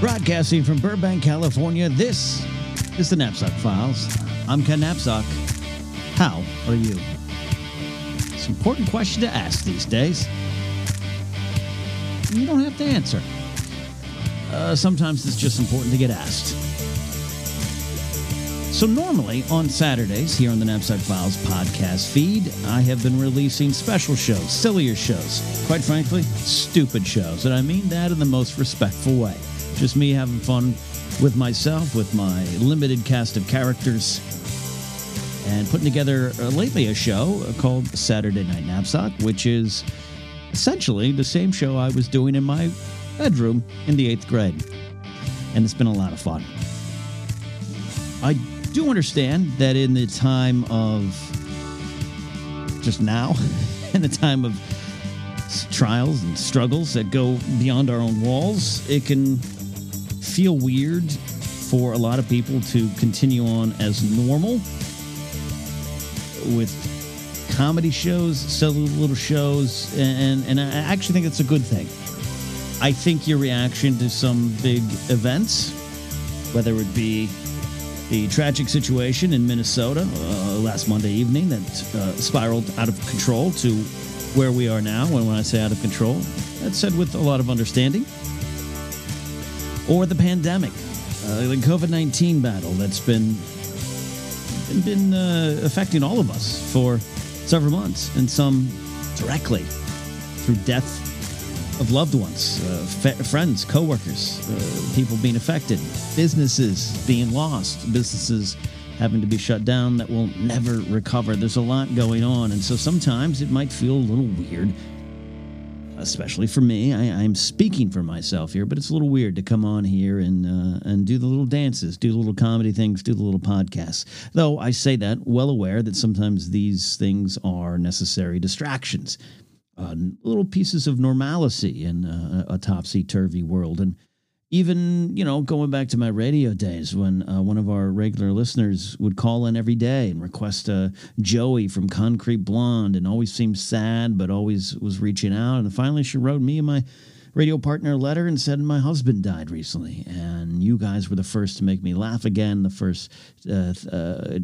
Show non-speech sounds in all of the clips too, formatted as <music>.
Broadcasting from Burbank, California, this is the Napzok Files. I'm Ken Napzok. How are you? It's an important question to ask these days. You don't have to answer. Uh, sometimes it's just important to get asked. So, normally on Saturdays here on the Napzok Files podcast feed, I have been releasing special shows, sillier shows, quite frankly, stupid shows. And I mean that in the most respectful way. Just me having fun with myself, with my limited cast of characters, and putting together uh, lately a show called Saturday Night Napzok, which is essentially the same show I was doing in my bedroom in the eighth grade. And it's been a lot of fun. I do understand that in the time of just now, <laughs> in the time of trials and struggles that go beyond our own walls, it can feel weird for a lot of people to continue on as normal with comedy shows, silly little shows, and and I actually think it's a good thing. I think your reaction to some big events, whether it be the tragic situation in Minnesota uh, last Monday evening that uh, spiraled out of control to where we are now, and when I say out of control, that's said with a lot of understanding, or the pandemic, uh, the COVID 19 battle that's been been uh, affecting all of us for several months, and some directly through death of loved ones, uh, friends, coworkers, uh, people being affected, businesses being lost, businesses having to be shut down that will never recover. There's a lot going on, and so sometimes it might feel a little weird. Especially for me, I, I'm speaking for myself here, but it's a little weird to come on here and uh, and do the little dances, do the little comedy things, do the little podcasts. Though I say that well aware that sometimes these things are necessary distractions uh, little pieces of normalcy in uh, a topsy turvy world. And even, you know, going back to my radio days when uh, one of our regular listeners would call in every day and request uh, Joey from Concrete Blonde and always seemed sad, but always was reaching out. And finally, she wrote me and my radio partner a letter and said, My husband died recently. And you guys were the first to make me laugh again, the first uh, uh,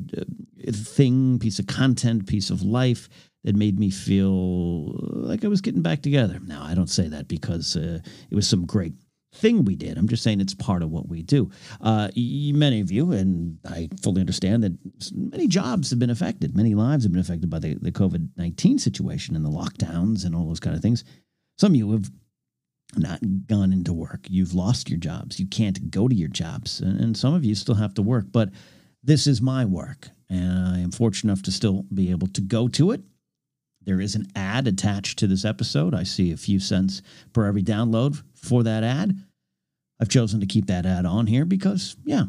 thing, piece of content, piece of life that made me feel like I was getting back together. Now, I don't say that because uh, it was some great thing we did. I'm just saying it's part of what we do. Uh, many of you, and I fully understand that many jobs have been affected, many lives have been affected by the, the COVID 19 situation and the lockdowns and all those kind of things. Some of you have not gone into work. You've lost your jobs. You can't go to your jobs. And, and some of you still have to work, but this is my work. And I am fortunate enough to still be able to go to it there is an ad attached to this episode. I see a few cents per every download for that ad. I've chosen to keep that ad on here because, yeah,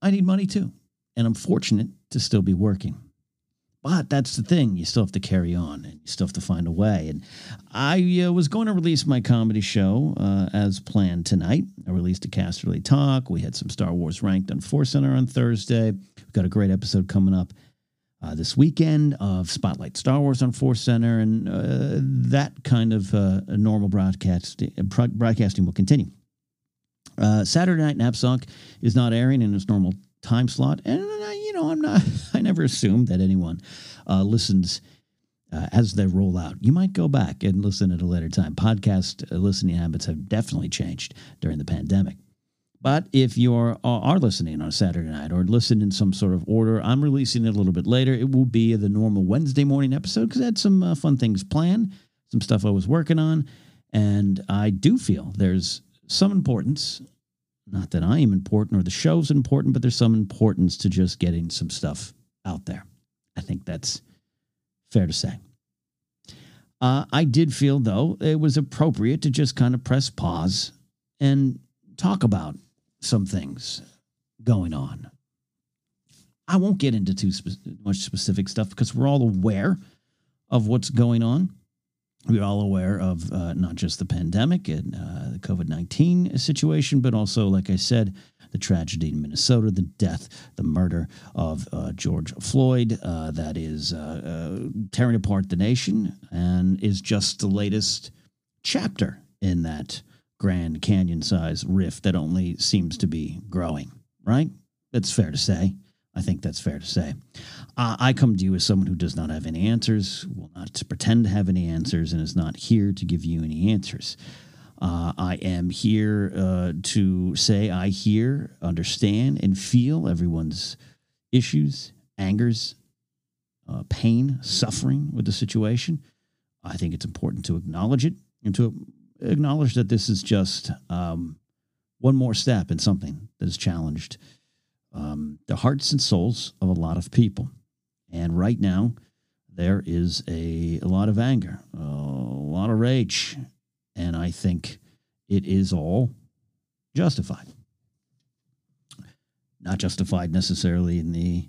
I need money too. And I'm fortunate to still be working. But that's the thing. You still have to carry on and you still have to find a way. And I uh, was going to release my comedy show uh, as planned tonight. I released a Casterly Talk. We had some Star Wars ranked on Force Center on Thursday. We've got a great episode coming up uh, this weekend of Spotlight Star Wars on Force Center, and uh, that kind of uh, normal broadcast, broadcasting will continue. Uh, Saturday Night Napzok is not airing in its normal time slot, and uh, you know I'm not. <laughs> I never assume that anyone uh, listens. as they roll out, you might go back and listen at a later time. Podcast listening habits have definitely changed during the pandemic. But if you are, are listening on a Saturday night or listen in some sort of order, I'm releasing it a little bit later. It will be the normal Wednesday morning episode because I had some uh, fun things planned, some stuff I was working on. And I do feel there's some importance Not that I am important or the show's important, but there's some importance to just getting some stuff out there. I think that's fair to say. Uh, I did feel, though, it was appropriate to just kind of press pause and talk about some things going on. I won't get into too spe- much specific stuff because we're all aware of what's going on. We're all aware of uh, not just the pandemic and uh, the COVID 19 situation, but also, like I said, the tragedy in Minnesota, the death, the murder of uh, George Floyd, uh, that is uh, uh, tearing apart the nation and is just the latest chapter in that Grand Canyon size rift that only seems to be growing, right? That's fair to say. I think that's fair to say. Uh, I come to you as someone who does not have any answers, will not pretend to have any answers, and is not here to give you any answers. Uh, I am here uh, to say I hear, understand, and feel everyone's issues, angers, uh, pain, suffering with the situation. I think it's important to acknowledge it and to acknowledge that this is just um, one more step in something that has challenged um, the hearts and souls of a lot of people. And right now, there is a, a lot of anger, a lot of rage. And I think it is all justified. Not justified necessarily in the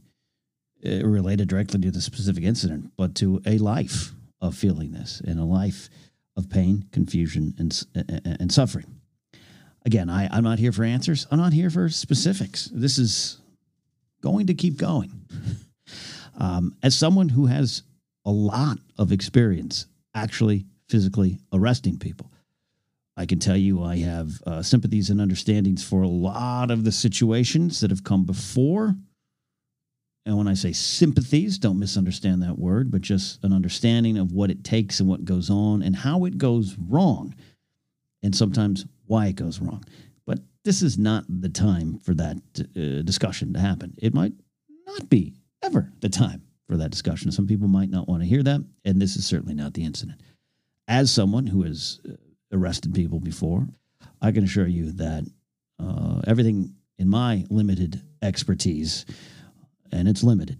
uh, related directly to the specific incident, but to a life of feeling this and a life of pain, confusion, and, and suffering. Again, I, I'm not here for answers. I'm not here for specifics. This is going to keep going. <laughs> Um, as someone who has a lot of experience actually physically arresting people, I can tell you I have uh, sympathies and understandings for a lot of the situations that have come before. And when I say sympathies, don't misunderstand that word, but just an understanding of what it takes and what goes on and how it goes wrong, and sometimes why it goes wrong. But this is not the time for that uh, discussion to happen. It might not be ever the time for that discussion. Some people might not want to hear that, and this is certainly not the incident. As someone who has uh, arrested people before, I can assure you that uh, everything in my limited expertise, and it's limited,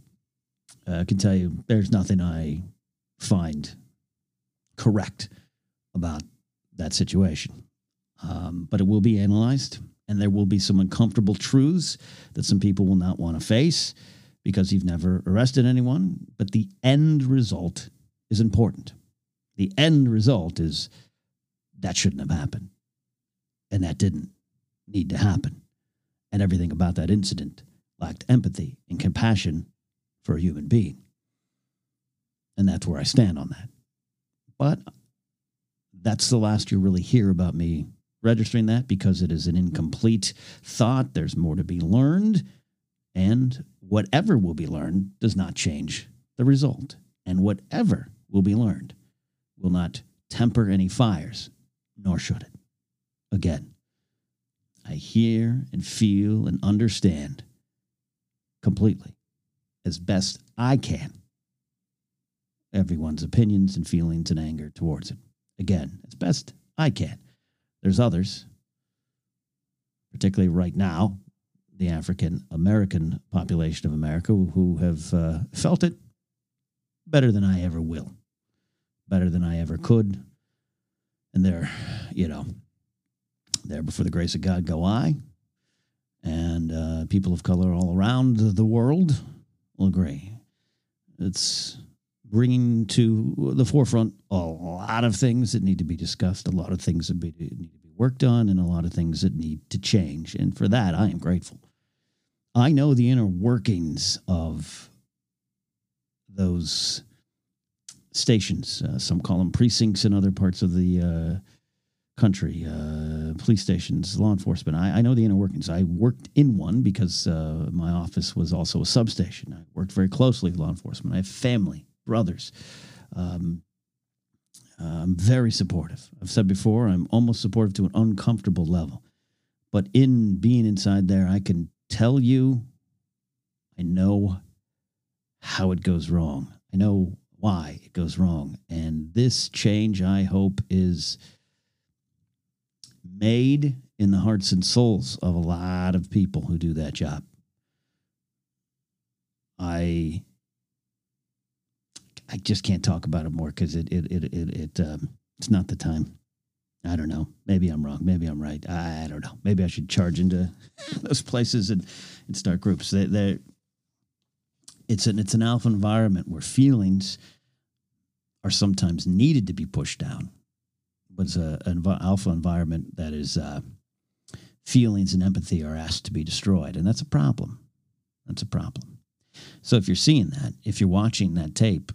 uh, I can tell you there's nothing I find correct about that situation. Um, but it will be analyzed, and there will be some uncomfortable truths that some people will not want to face because you've never arrested anyone. But the end result is important. The end result is that shouldn't have happened. And that didn't need to happen. And everything about that incident lacked empathy and compassion for a human being. And that's where I stand on that. But that's the last you really hear about me registering that because it is an incomplete thought. There's more to be learned. And whatever will be learned does not change the result. And whatever will be learned will not temper any fires nor should it. Again, I hear and feel and understand completely, as best I can, everyone's opinions and feelings and anger towards it. Again, as best I can. There's others, particularly right now, the African American population of America, who have uh, felt it better than I ever will, better than I ever could, and there, you know, there before the grace of God go I, and uh, people of color all around the world will agree. It's bringing to the forefront a lot of things that need to be discussed, a lot of things that need to be worked on, and a lot of things that need to change. And for that, I am grateful. I know the inner workings of those stations. Uh, some call them precincts in other parts of the uh, country, uh, police stations, law enforcement. I, I, know the inner workings. I worked in one because uh, my office was also a substation. I worked very closely with law enforcement. I have family, brothers. Um, I'm very supportive. I've said before, I'm almost supportive to an uncomfortable level. But in being inside there, I can tell you, I know how it goes wrong. I know why it goes wrong. And this change, I hope, is made in the hearts and souls of a lot of people who do that job. I I just can't talk about it more because it it it it, it um, it's not the time. I don't know. Maybe I'm wrong. Maybe I'm right. I, I don't know. Maybe I should charge into <laughs> those places and, and start groups. They, they it's an it's an alpha environment where feelings are sometimes needed to be pushed down. It's a, an alpha environment that is uh, feelings and empathy are asked to be destroyed, and that's a problem. That's a problem. So if you're seeing that, if you're watching that tape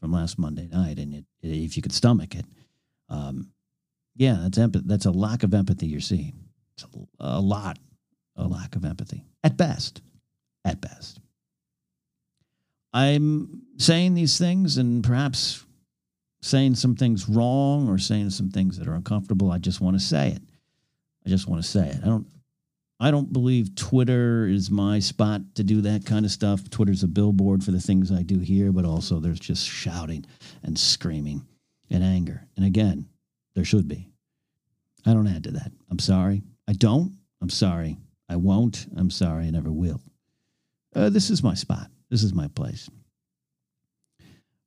from last Monday night, and it, if you could stomach it, um, yeah, that's empathy. That's a lack of empathy you're seeing. It's a, a lot, a lack of empathy at best. At best. I'm saying these things and perhaps saying some things wrong or saying some things that are uncomfortable. I just want to say it. I just want to say it. I don't I don't believe Twitter is my spot to do that kind of stuff. Twitter's a billboard for the things I do here, but also there's just shouting and screaming and anger. And again, there should be. I don't add to that. I'm sorry. I don't. I'm sorry. I won't. I'm sorry. I never will. Uh, this is my spot. This is my place.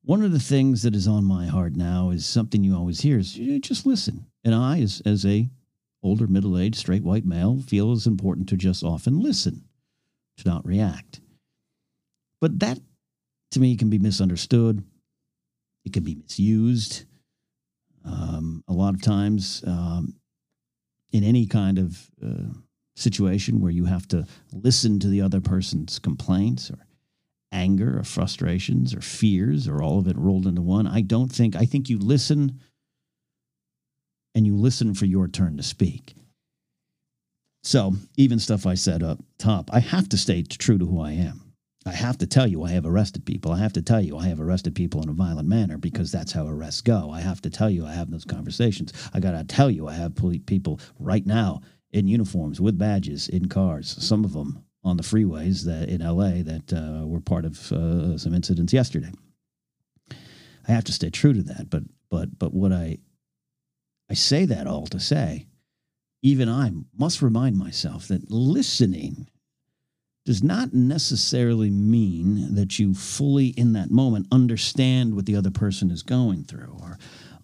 One of the things that is on my heart now is something you always hear is just listen. And I, as, as a older, middle-aged, straight white male, feel it's important to just often listen, to not react. But that, to me, can be misunderstood. It can be misused. Um, a lot of times, um, in any kind of uh, situation where you have to listen to the other person's complaints or anger or frustrations or fears or all of it rolled into one. I don't think, I think you listen and you listen for your turn to speak. So, even stuff I said up top, I have to stay true to who I am. I have to tell you I have arrested people. I have to tell you I have arrested people in a violent manner because that's how arrests go. I have to tell you I have those conversations. I got to tell you I have people right now in uniforms with badges in cars, some of them on the freeways that in LA that uh, were part of uh, some incidents yesterday. I have to stay true to that, but but but what I I say that all to say, even I must remind myself that listening does not necessarily mean that you fully in that moment understand what the other person is going through or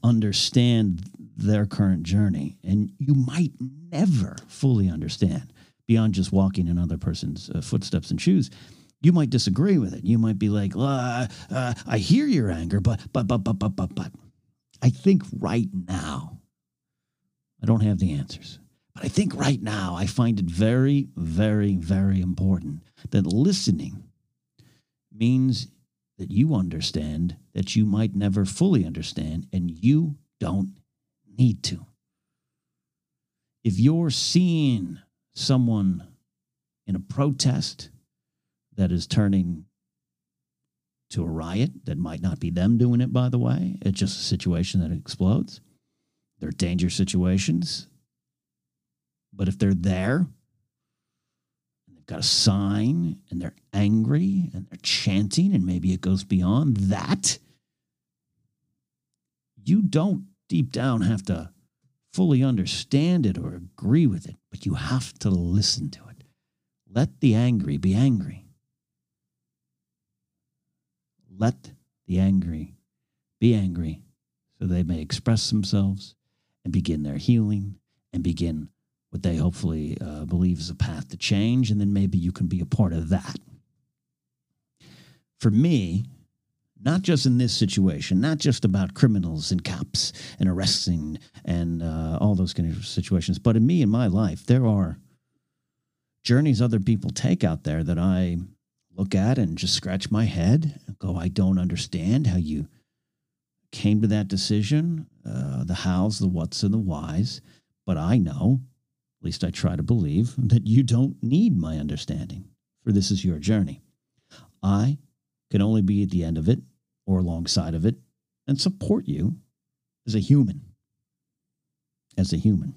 understand their current journey and you might never fully understand beyond just walking in other person's uh, footsteps and shoes. You might disagree with it. You might be like, uh, uh, "I hear your anger, but but but but but but but." I think right now, I don't have the answers, but I think right now I find it very, very, very important that listening means that you understand that you might never fully understand, and you don't need to. If you're seeing someone in a protest that is turning to a riot that might not be them doing it, by the way. It's just a situation that explodes. They're danger situations. But if they're there, and they've got a sign, and they're angry, and they're chanting, and maybe it goes beyond that, you don't deep down have to fully understand it or agree with it, but you have to listen to it. Let the angry be angry. Let the angry be angry so they may express themselves and begin their healing and begin what they hopefully uh, believe is a path to change. And then maybe you can be a part of that. For me, not just in this situation, not just about criminals and cops and arresting and uh, all those kind of situations, but in me in my life, there are journeys other people take out there that I look at and just scratch my head and go, I don't understand how you came to that decision, uh, the hows, the whats, and the whys. But I know, at least I try to believe, that you don't need my understanding, for this is your journey. I can only be at the end of it or alongside of it and support you as a human. As a human.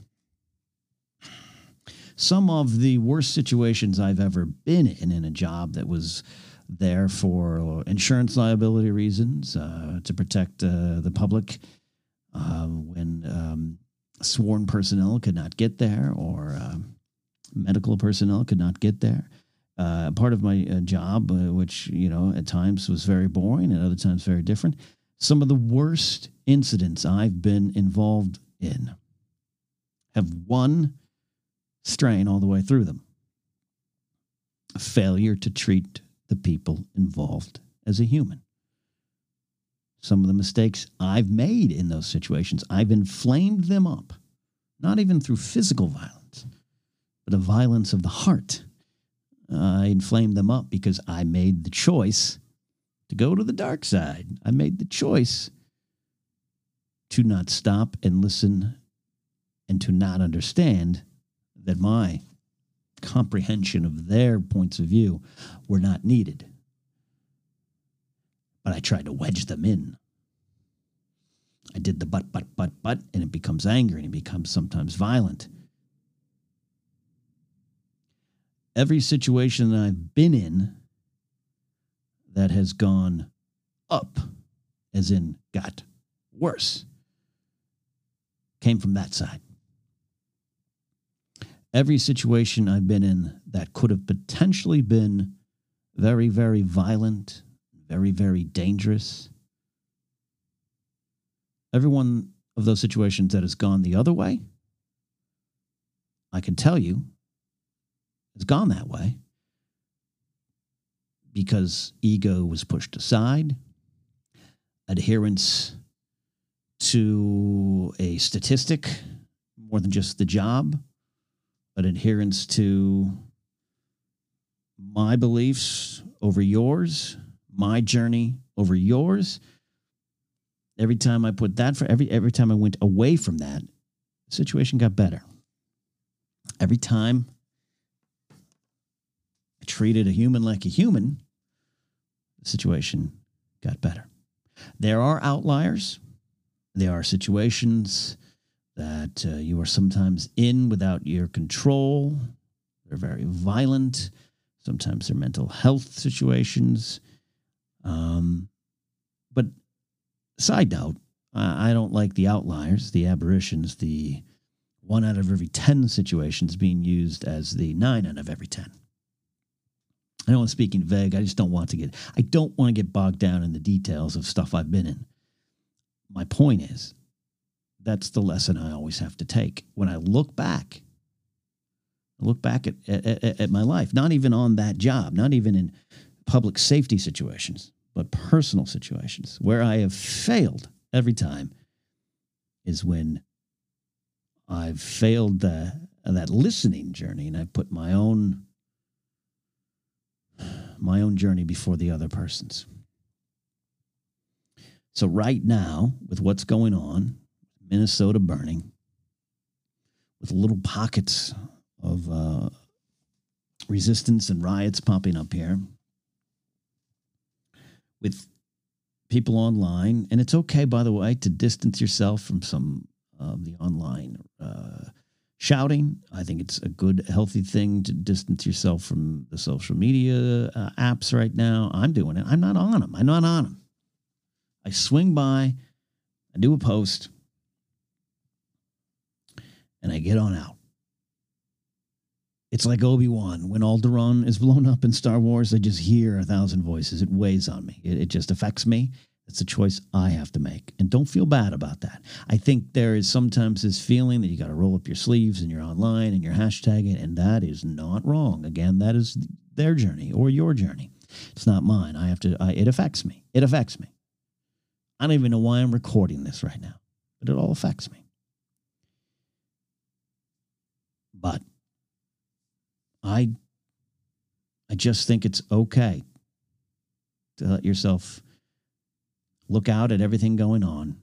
Some of the worst situations I've ever been in in a job that was there for insurance liability reasons uh, to protect uh, the public uh, when um, sworn personnel could not get there, or uh, medical personnel could not get there. Uh, part of my uh, job, uh, which you know at times was very boring and other times very different. Some of the worst incidents I've been involved in have one strain all the way through them: a failure to treat the people involved as a human. Some of the mistakes I've made in those situations, I've inflamed them up, not even through physical violence, but a violence of the heart Uh, I inflamed them up because I made the choice to go to the dark side. I made the choice to not stop and listen and to not understand that my comprehension of their points of view were not needed. But I tried to wedge them in. I did the but, but, but, but, and it becomes angry and it becomes sometimes violent. Every situation that I've been in that has gone up, as in got worse, came from that side. Every situation I've been in that could have potentially been very, very violent, very, very dangerous. Every one of those situations that has gone the other way, I can tell you has gone that way because ego was pushed aside, adherence to a statistic more than just the job, but adherence to my beliefs over yours, my journey over yours. Every time I put that for every every time I went away from that, the situation got better. Every time treated a human like a human, the situation got better. There are outliers. There are situations that uh, you are sometimes in without your control. They're very violent. Sometimes they're mental health situations. Um, but side note, I, I don't like the outliers, the aberrations, the one out of every 10 situations being used as the nine out of every 10. I know I'm speaking vague. I just don't want to get I don't want to get bogged down in the details of stuff I've been in. My point is that's the lesson I always have to take. When I look back, I look back at, at, at my life, not even on that job, not even in public safety situations, but personal situations where I have failed every time is when I've failed the, that listening journey and I've put my own my own journey before the other person's. So, right now, with what's going on, Minnesota burning, with little pockets of uh, resistance and riots popping up here, with people online, and it's okay, by the way, to distance yourself from some of the online uh, shouting. I think it's a good, healthy thing to distance yourself from the social media uh, apps right now. I'm doing it. I'm not on them. I'm not on them. I swing by, I do a post, and I get on out. It's like Obi Wan. When Alderaan is blown up in Star Wars, I just hear a thousand voices. It weighs on me. It, it just affects me. It's a choice I have to make. And don't feel bad about that. I think there is sometimes this feeling that you got to roll up your sleeves and you're online and you're hashtagging, and that is not wrong. Again, that is their journey or your journey. It's not mine. I have to, I, it affects me. It affects me. I don't even know why I'm recording this right now, but it all affects me. But I, I just think it's okay to let yourself look out at everything going on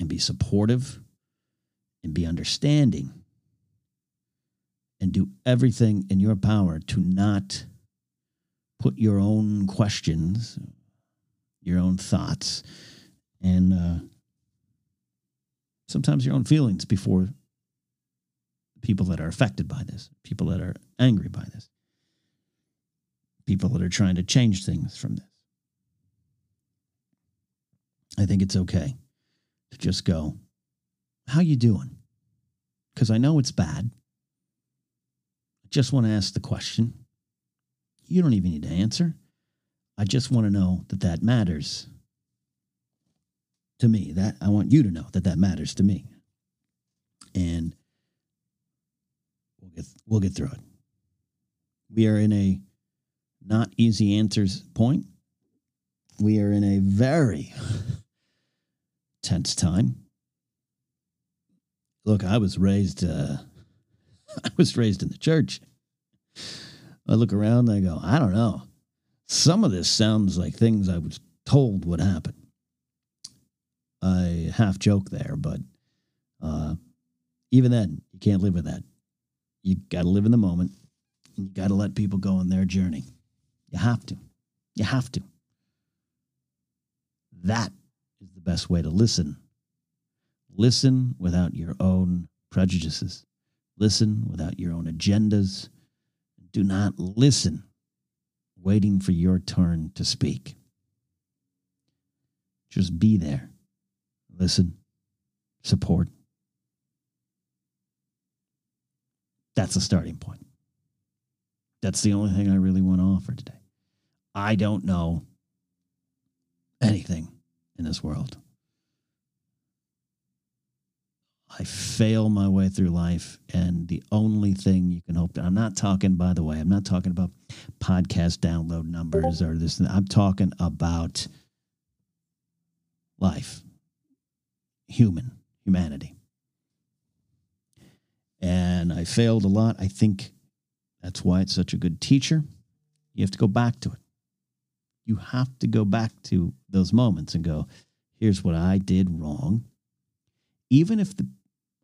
and be supportive and be understanding and do everything in your power to not put your own questions, your own thoughts, and uh, sometimes your own feelings before people that are affected by this, people that are angry by this, people that are trying to change things from this. I think it's okay to just go, how you doing? Because I know it's bad. I just want to ask the question. You don't even need to answer. I just want to know that that matters to me. That I want you to know that that matters to me. And we'll get we'll get through it. We are in a not easy answers point. We are in a very tense time. Look, I was raised uh, <laughs> I was raised in the church. I look around and I go, I don't know. Some of this sounds like things I was told would happen. I half joke there, but uh, even then, you can't live with that. You got to live in the moment and you got to let people go on their journey. You have to. You have to. That is the best way to listen. Listen without your own prejudices. Listen without your own agendas. Do not listen waiting for your turn to speak. Just be there. Listen, support. That's a starting point. That's the only thing I really want to offer today. I don't know anything in this world. I fail my way through life, and the only thing you can hope to, I'm not talking, by the way, I'm not talking about podcast download numbers or this. I'm talking about life, human, humanity. And I failed a lot. I think that's why it's such a good teacher. You have to go back to it. You have to go back to those moments and go, here's what I did wrong. Even if the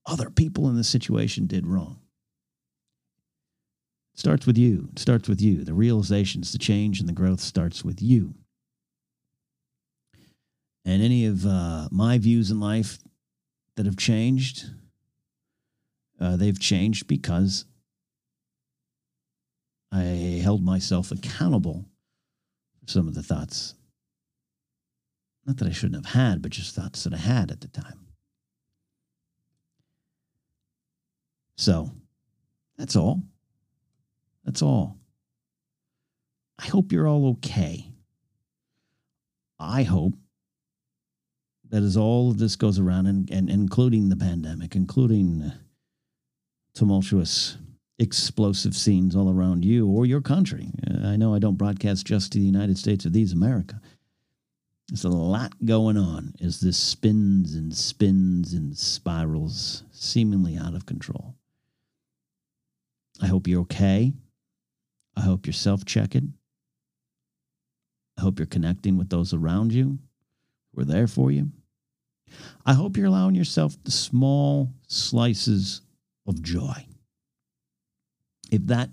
other people in the situation did wrong. It starts with you. It starts with you. The realizations, the change, and the growth starts with you. And any of uh, my views in life that have changed, uh, they've changed because I held myself accountable some of the thoughts. Not that I shouldn't have had, but just thoughts that I had at the time. So that's all. That's all. I hope you're all okay. I hope that as all of this goes around, and, and including the pandemic, including tumultuous, explosive scenes all around you or your country. Uh, I know I don't broadcast just to the United States of these America. There's a lot going on as this spins and spins and spirals, seemingly out of control. I hope you're okay. I hope you're self checking. I hope you're connecting with those around you who are there for you. I hope you're allowing yourself the small slices of joy. If that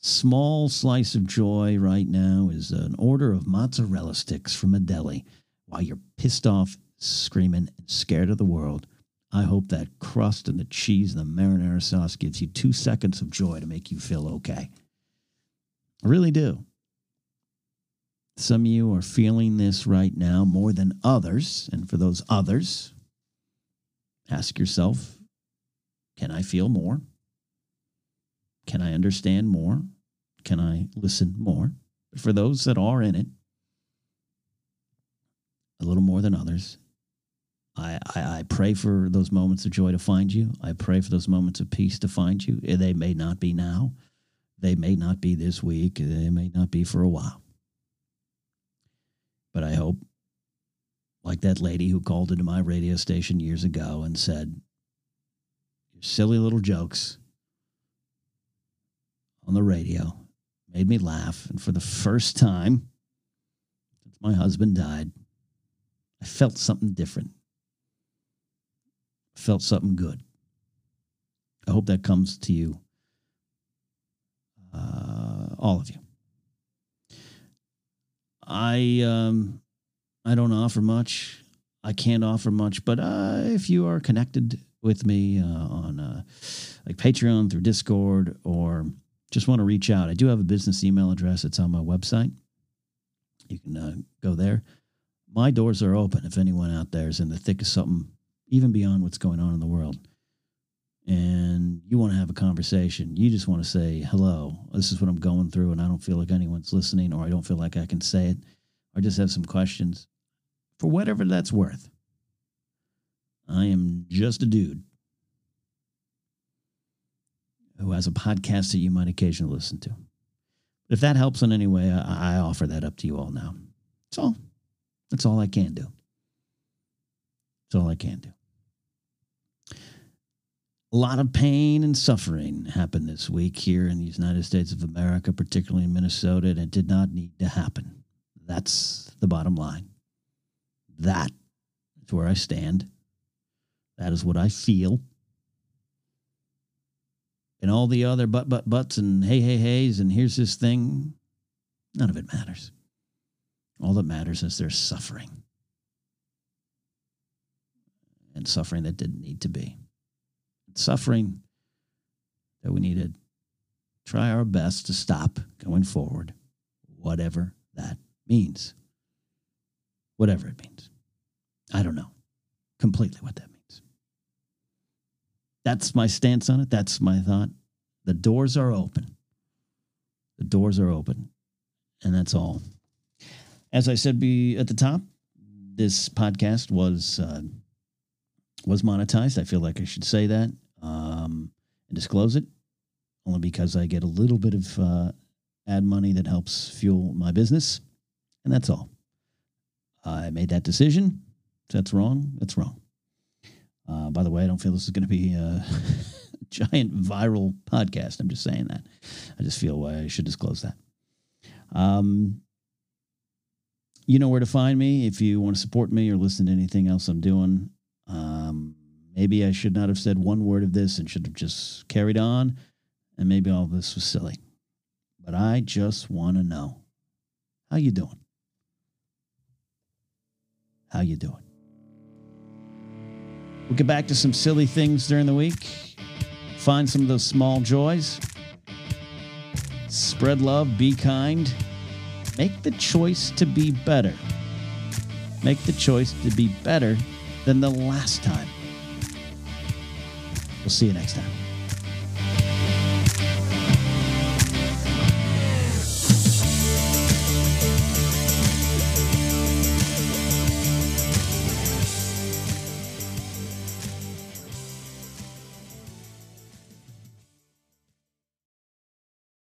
small slice of joy right now is an order of mozzarella sticks from a deli while you're pissed off, screaming, and scared of the world, I hope that crust and the cheese and the marinara sauce gives you two seconds of joy to make you feel okay. I really do. Some of you are feeling this right now more than others. And for those others, ask yourself can I feel more? Can I understand more? Can I listen more? For those that are in it, a little more than others, I, I, I, pray for those moments of joy to find you. I pray for those moments of peace to find you. Eh, they may not be now. They may not be this week. They may not be for a while. But I hope, like that lady who called into my radio station years ago and said, Your silly little jokes on the radio made me laugh. And for the first time since my husband died, I felt something different felt something good. I hope that comes to you, uh, all of you. I um, I don't offer much. I can't offer much, but uh, if you are connected with me uh, on uh, like Patreon through Discord or just want to reach out, I do have a business email address. It's on my website. You can uh, go there. My doors are open if anyone out there is in the thick of something even beyond what's going on in the world, and you want to have a conversation, you just want to say, hello, this is what I'm going through, and I don't feel like anyone's listening, or I don't feel like I can say it, or just have some questions, for whatever that's worth. I am just a dude who has a podcast that you might occasionally listen to. If that helps in any way, I, I offer that up to you all now. That's all. That's all I can do. That's all I can do. A lot of pain and suffering happened this week here in the United States of America, particularly in Minnesota, and it did not need to happen. That's the bottom line. That is where I stand. That is what I feel. And all the other but, but, buts and hey, hey, heys, and here's this thing, none of it matters. All that matters is there's suffering. And suffering that didn't need to be. Suffering that we need to try our best to stop going forward, whatever that means. Whatever it means. I don't know completely what that means. That's my stance on it. That's my thought. The doors are open. The doors are open. And that's all. As I said be at the top, this podcast was uh, was monetized. I feel like I should say that um, and disclose it, only because I get a little bit of uh, ad money that helps fuel my business, and that's all. I made that decision. If that's wrong, that's wrong. Uh, by the way, I don't feel this is going to be a <laughs> giant viral podcast. I'm just saying that. I just feel why I should disclose that. Um, you know where to find me if you want to support me or listen to anything else I'm doing. Um, maybe I should not have said one word of this and should have just carried on, and maybe all this was silly. But I just want to know how you doing. How you doing? We'll get back to some silly things during the week. Find some of those small joys. Spread love, be kind. Make the choice to be better. Make the choice to be better than the last time. We'll see you next time.